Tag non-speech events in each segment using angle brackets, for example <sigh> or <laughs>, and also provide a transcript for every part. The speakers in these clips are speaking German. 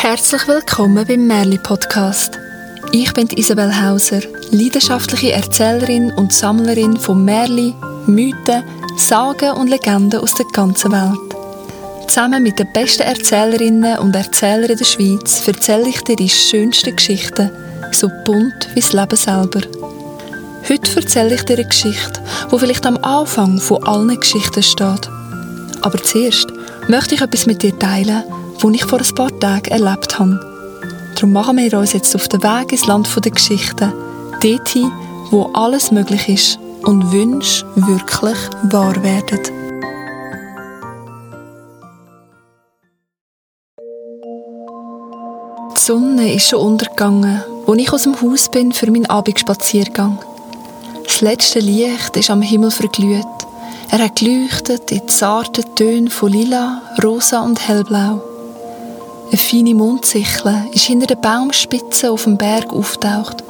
Herzlich willkommen beim Merli Podcast. Ich bin Isabel Hauser, leidenschaftliche Erzählerin und Sammlerin von Merli, Mythen, Sagen und Legenden aus der ganzen Welt. Zusammen mit den besten Erzählerinnen und Erzählern der Schweiz erzähle ich dir die schönsten Geschichten, so bunt wie das Leben selber. Heute erzähle ich dir eine Geschichte, die vielleicht am Anfang von allen Geschichten steht. Aber zuerst möchte ich etwas mit dir teilen, was ich vor ein paar Tagen erlebt habe. Darum machen wir uns jetzt auf den Weg ins Land der Geschichten, dorthin, wo alles möglich ist und Wünsche wirklich wahr werden. Die Sonne ist schon untergegangen, als ich aus dem Haus bin für meinen Abendspaziergang. Das letzte Licht ist am Himmel verglüht. Er hat geleuchtet in zarten Tönen von lila, rosa und hellblau. Eine feine Mondsichel ist hinter den Baumspitzen auf dem Berg auftaucht.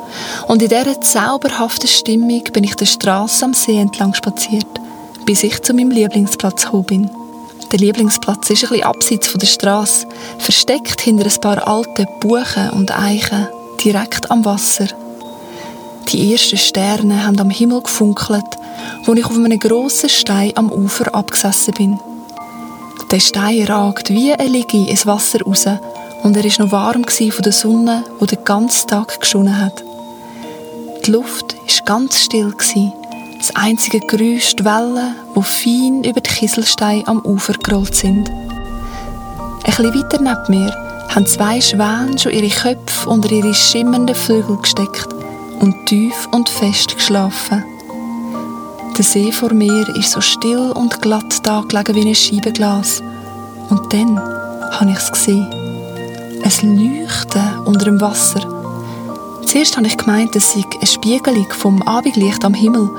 Und in dieser zauberhaften Stimmung bin ich der Straße am See entlang spaziert, bis ich zu meinem Lieblingsplatz gekommen bin. Der Lieblingsplatz ist ein bisschen abseits von der Straße, versteckt hinter ein paar alten Buchen und Eichen, direkt am Wasser. Die ersten Sterne haben am Himmel gefunkelt, wo ich auf einem grossen Stein am Ufer abgesessen bin. Der Stein ragt wie eine Liege ins Wasser raus und er ist noch warm von der Sonne, wo den ganzen Tag geschonen hat. Die Luft ist ganz still Das einzige Geräusch die Wellen, die fein über die Kieselsteine am Ufer gerollt sind. Ein bisschen weiter neben mir haben zwei Schwäne schon ihre Köpfe unter ihre schimmernden Flügel gesteckt und tief und fest geschlafen. Der See vor mir ist so still und glatt da gelegen wie ein Scheibenglas. Und dann habe ich es gesehen. Ein Leuchten unter dem Wasser. Zuerst habe ich gemeint, es sei eine Spiegelung vom Abendlicht am Himmel.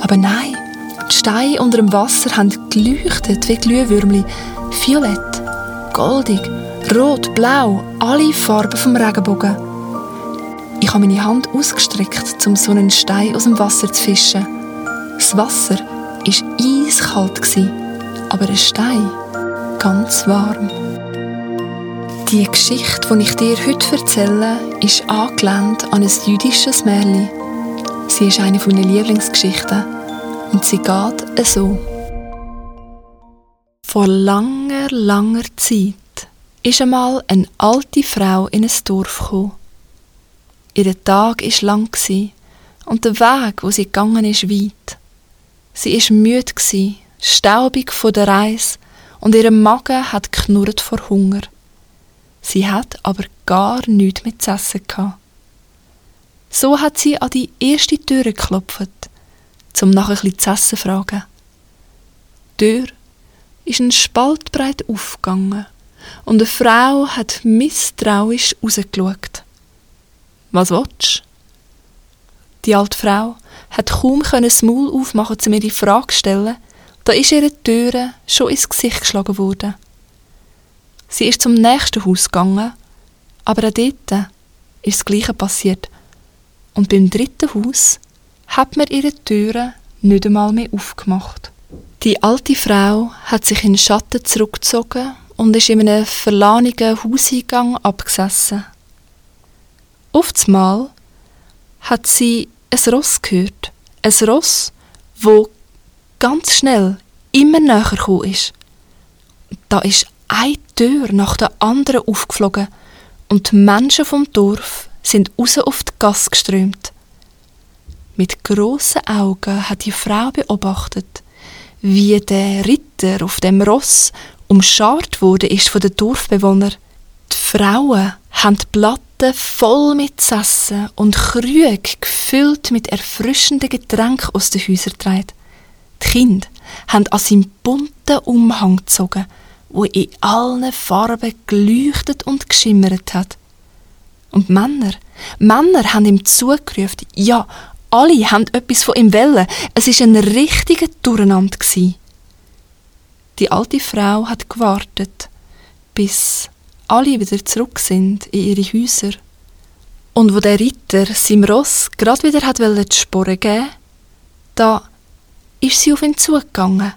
Aber nein, die Steine unter dem Wasser haben geleuchtet wie Glühwürmli. Violett, goldig, rot, blau, alle Farben vom Regenbogen. Ich habe meine Hand ausgestreckt, um so einen Stein aus dem Wasser zu fischen. Das Wasser war eiskalt, aber ein Stein ganz warm. Die Geschichte, die ich dir heute erzähle, ist angelehnt an ein jüdisches Märchen. Sie ist eine meiner Lieblingsgeschichten und sie geht so. Vor langer, langer Zeit ist einmal eine alte Frau in ein Dorf gekommen. Ihr Tag war lang und der Weg, wo sie gegangen ist, weit. Sie ist müde, staubig von der Reise und ihr Magen hat knurrt vor Hunger. Sie hat aber gar nichts mit zu essen gehabt. So hat sie an die erste Tür geklopft, zum nach ein bisschen zu essen zu fragen. Die Tür ist ein Spalt breit aufgegangen und eine Frau hat misstrauisch rausgeschaut. Was willst Die alte Frau hat kaum das Maul aufmachen, um mir die Frage zu stellen, da ist ihre Türe schon ins Gesicht geschlagen worden. Sie ist zum nächsten Haus gegangen, aber auch dort ist das Gleiche passiert. Und beim dritten Haus hat man ihre Türe nicht einmal mehr aufgemacht. Die alte Frau hat sich in den Schatten zurückgezogen und ist in einem verlanigen Hauseingang abgesessen. Auf Mal hat sie ein Ross gehört. Ein Ross, wo ganz schnell immer näher gekommen ist. Da ist eine Tür nach der anderen aufgeflogen und die Menschen vom Dorf sind raus auf die Gasse geströmt. Mit grossen Augen hat die Frau beobachtet, wie der Ritter auf dem Ross umschart wurde ist von den Dorfbewohnern. Die Frauen haben die Platten voll mit Sassen und Krüge gefüllt mit erfrischenden Getränken aus den Häusern getragen. Die Kinder haben an seinem bunten Umhang gezogen, wo in allen Farben geleuchtet und geschimmert hat. Und Männer, Männer haben ihm zugerufen, ja, alle haben etwas von ihm wollen. Es ist ein richtiger Durcheinander Die alte Frau hat gewartet, bis alle wieder zurück sind in ihre Häuser. Und wo der Ritter seinem Ross gerade wieder hat die Sporen geben, da ist sie auf ihn zugegangen.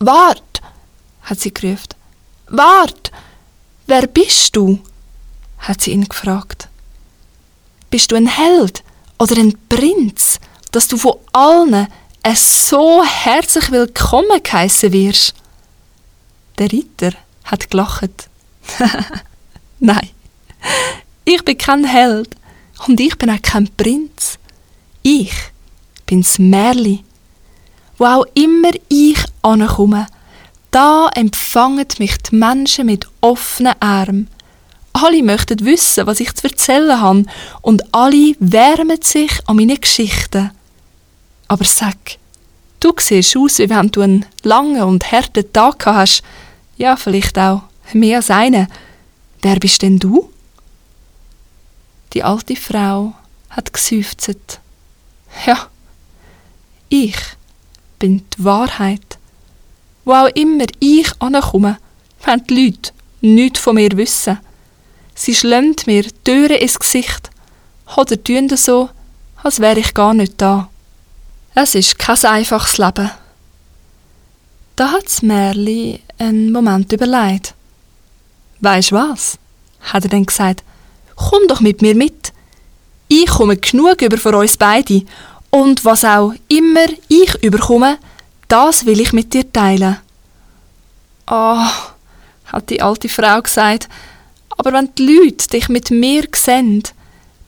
Wart, hat sie gerufen. Wart, wer bist du? hat sie ihn gefragt. Bist du ein Held oder ein Prinz, dass du von allen es so herzlich willkommen geheissen wirst? Der Ritter hat gelacht. <laughs> Nein, ich bin kein Held und ich bin auch kein Prinz. Ich bin's Märli. Wo auch immer ich ankomme, da empfangen mich die Menschen mit offenen Armen. Alle möchten wissen, was ich zu erzählen habe, und alle wärmen sich an meine Geschichten. Aber sag, du siehst aus, wie wenn du einen langen und harten Tag hast. Ja, vielleicht auch mehr als einen. Wer bist denn du? Die alte Frau hat geseufzt. Ja, ich bin die Wahrheit. Wo auch immer ich ankomme, wenn die Leute nichts von mir wissen. Sie schlägt mir Türen ins Gesicht oder tun so, als wäre ich gar nicht da. Es ist kein einfaches Leben. Da hat das Märli einen Moment überlegt. Weisst was? hat er dann gesagt. Komm doch mit mir mit. Ich komme genug über für uns beide. Und was auch immer ich überkomme, das will ich mit dir teilen. Ah, oh, hat die alte Frau gesagt, aber wenn die Leute dich mit mir sehen,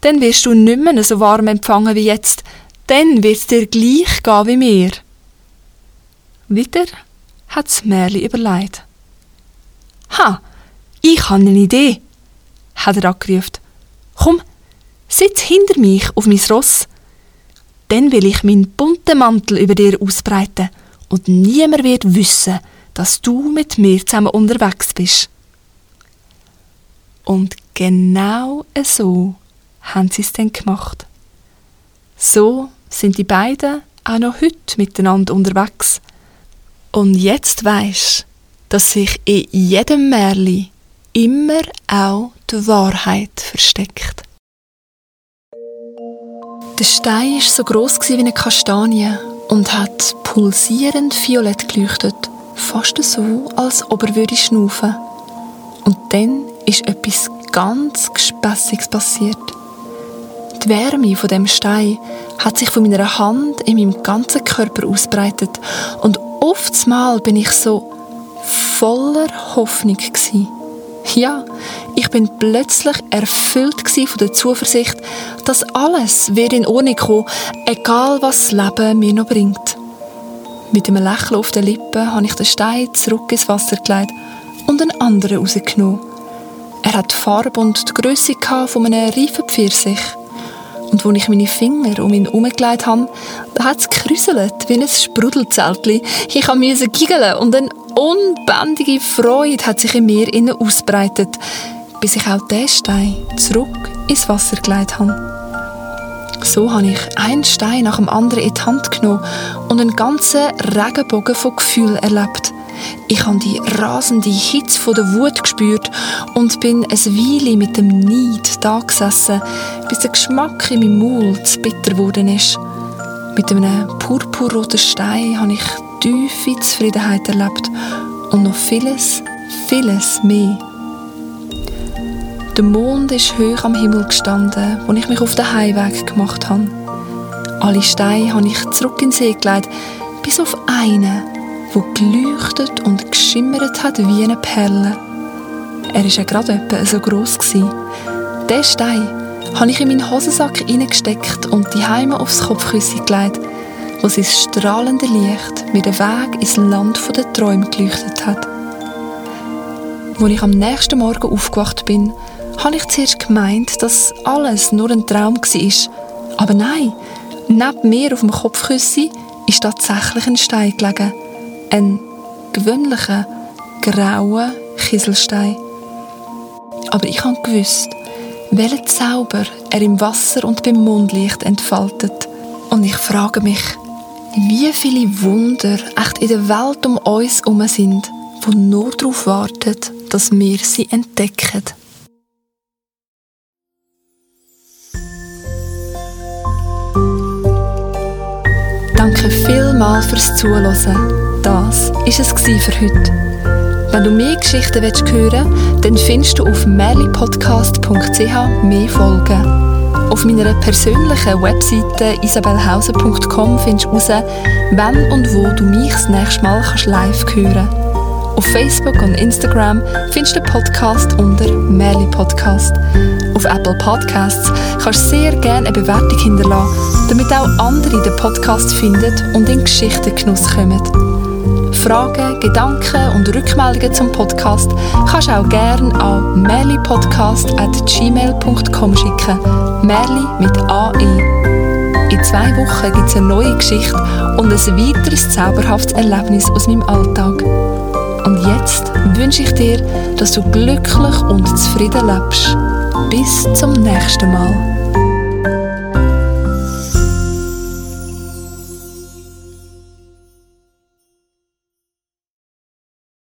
dann wirst du nicht mehr so warm empfangen wie jetzt, dann wird es dir gleich gehen wie mir. Wieder hat das Märli überlegt. Ha, ich habe eine Idee, hat er angerufen. Komm, sitz hinter mich auf mein Ross. Dann will ich meinen bunten Mantel über dir ausbreiten und niemand wird wissen, dass du mit mir zusammen unterwegs bist. Und genau so haben sie es dann gemacht. So sind die beiden auch noch heute miteinander unterwegs. Und jetzt weisst, dass sich in jedem Märli immer auch die Wahrheit versteckt. Der Stein war so gross wie eine Kastanie und hat pulsierend violett geleuchtet, fast so, als ob er würde schnaufen. Und dann ist etwas ganz Gespässiges passiert. Die Wärme von dem Stein hat sich von meiner Hand in meinem ganzen Körper ausbreitet und oftmals bin ich so voller Hoffnung gewesen. Ja, ich bin plötzlich erfüllt von der Zuversicht, dass alles wird in Ordnung kommen, egal was das Leben mir noch bringt. Mit einem Lächeln auf den Lippen habe ich den Stein zurück ins Wasser gelegt und einen anderen rausgenommen. Er hat die Farbe und die Größe von einem reifen Pfirsich. Und als ich meine Finger um ihn herumgelegt habe, hat es gekräuselt wie ein Sprudelzeltli. Ich musste giggeln und eine unbändige Freude hat sich in mir ausbreitet, bis ich auch diesen Stein zurück ins Wasser gelegt habe. So habe ich einen Stein nach dem anderen in die Hand genommen und einen ganzen Regenbogen von Gefühlen erlebt. Ich habe die rasende Hitze der Wut gespürt und bin ein Weile mit dem Neid da gesessen, bis der Geschmack in meinem Maul zu bitter geworden ist. Mit einem purpurroten Stein habe ich tiefe Zufriedenheit erlebt und noch vieles, vieles mehr. Der Mond ist hoch am Himmel gestanden, als ich mich auf den Heimweg gemacht habe. Alle Steine habe ich zurück in den See gelegt, bis auf einen, wo geleuchtet und geschimmert hat wie eine Perle. Er war ja gerade etwa so gross. Diesen Stein habe ich in meinen Hosensack hineingesteckt und die Heime aufs Kopfküsse gelegt, wo sein strahlende Licht mir den Weg ins Land der Träume geleuchtet hat. Als ich am nächsten Morgen aufgewacht bin, habe ich zuerst gemeint, dass alles nur ein Traum war. Aber nein, neben mir auf dem Kopfküsse ist tatsächlich ein Stein gelegen. Ein gewöhnlicher, grauer Kieselstein. Aber ich habe gewusst, welchen Zauber er im Wasser und beim Mondlicht entfaltet. Und ich frage mich, wie viele Wunder echt in der Welt um uns herum sind, die nur darauf warten, dass wir sie entdecken. Danke vielmals mal fürs Zuhören. Das war es für heute. Wenn du mehr Geschichten hören willst, dann findest du auf merlipodcast.ch mehr Folgen. Auf meiner persönlichen Webseite isabelhauser.com findest du heraus, wann und wo du mich das nächste Mal live hören kannst. Auf Facebook und Instagram findest du den Podcast unter Merli Podcast. Auf Apple Podcasts kannst du sehr gerne eine Bewertung hinterlassen, damit auch andere den Podcast finden und in Geschichtengenuss kommen. Fragen, Gedanken und Rückmeldungen zum Podcast kannst du auch gerne an merlipodcast.gmail.com schicken. Merli mit AE. In zwei Wochen gibt es eine neue Geschichte und ein weiteres zauberhaftes Erlebnis aus meinem Alltag. Und jetzt wünsche ich dir, dass du glücklich und zufrieden lebst. Bis zum nächsten Mal.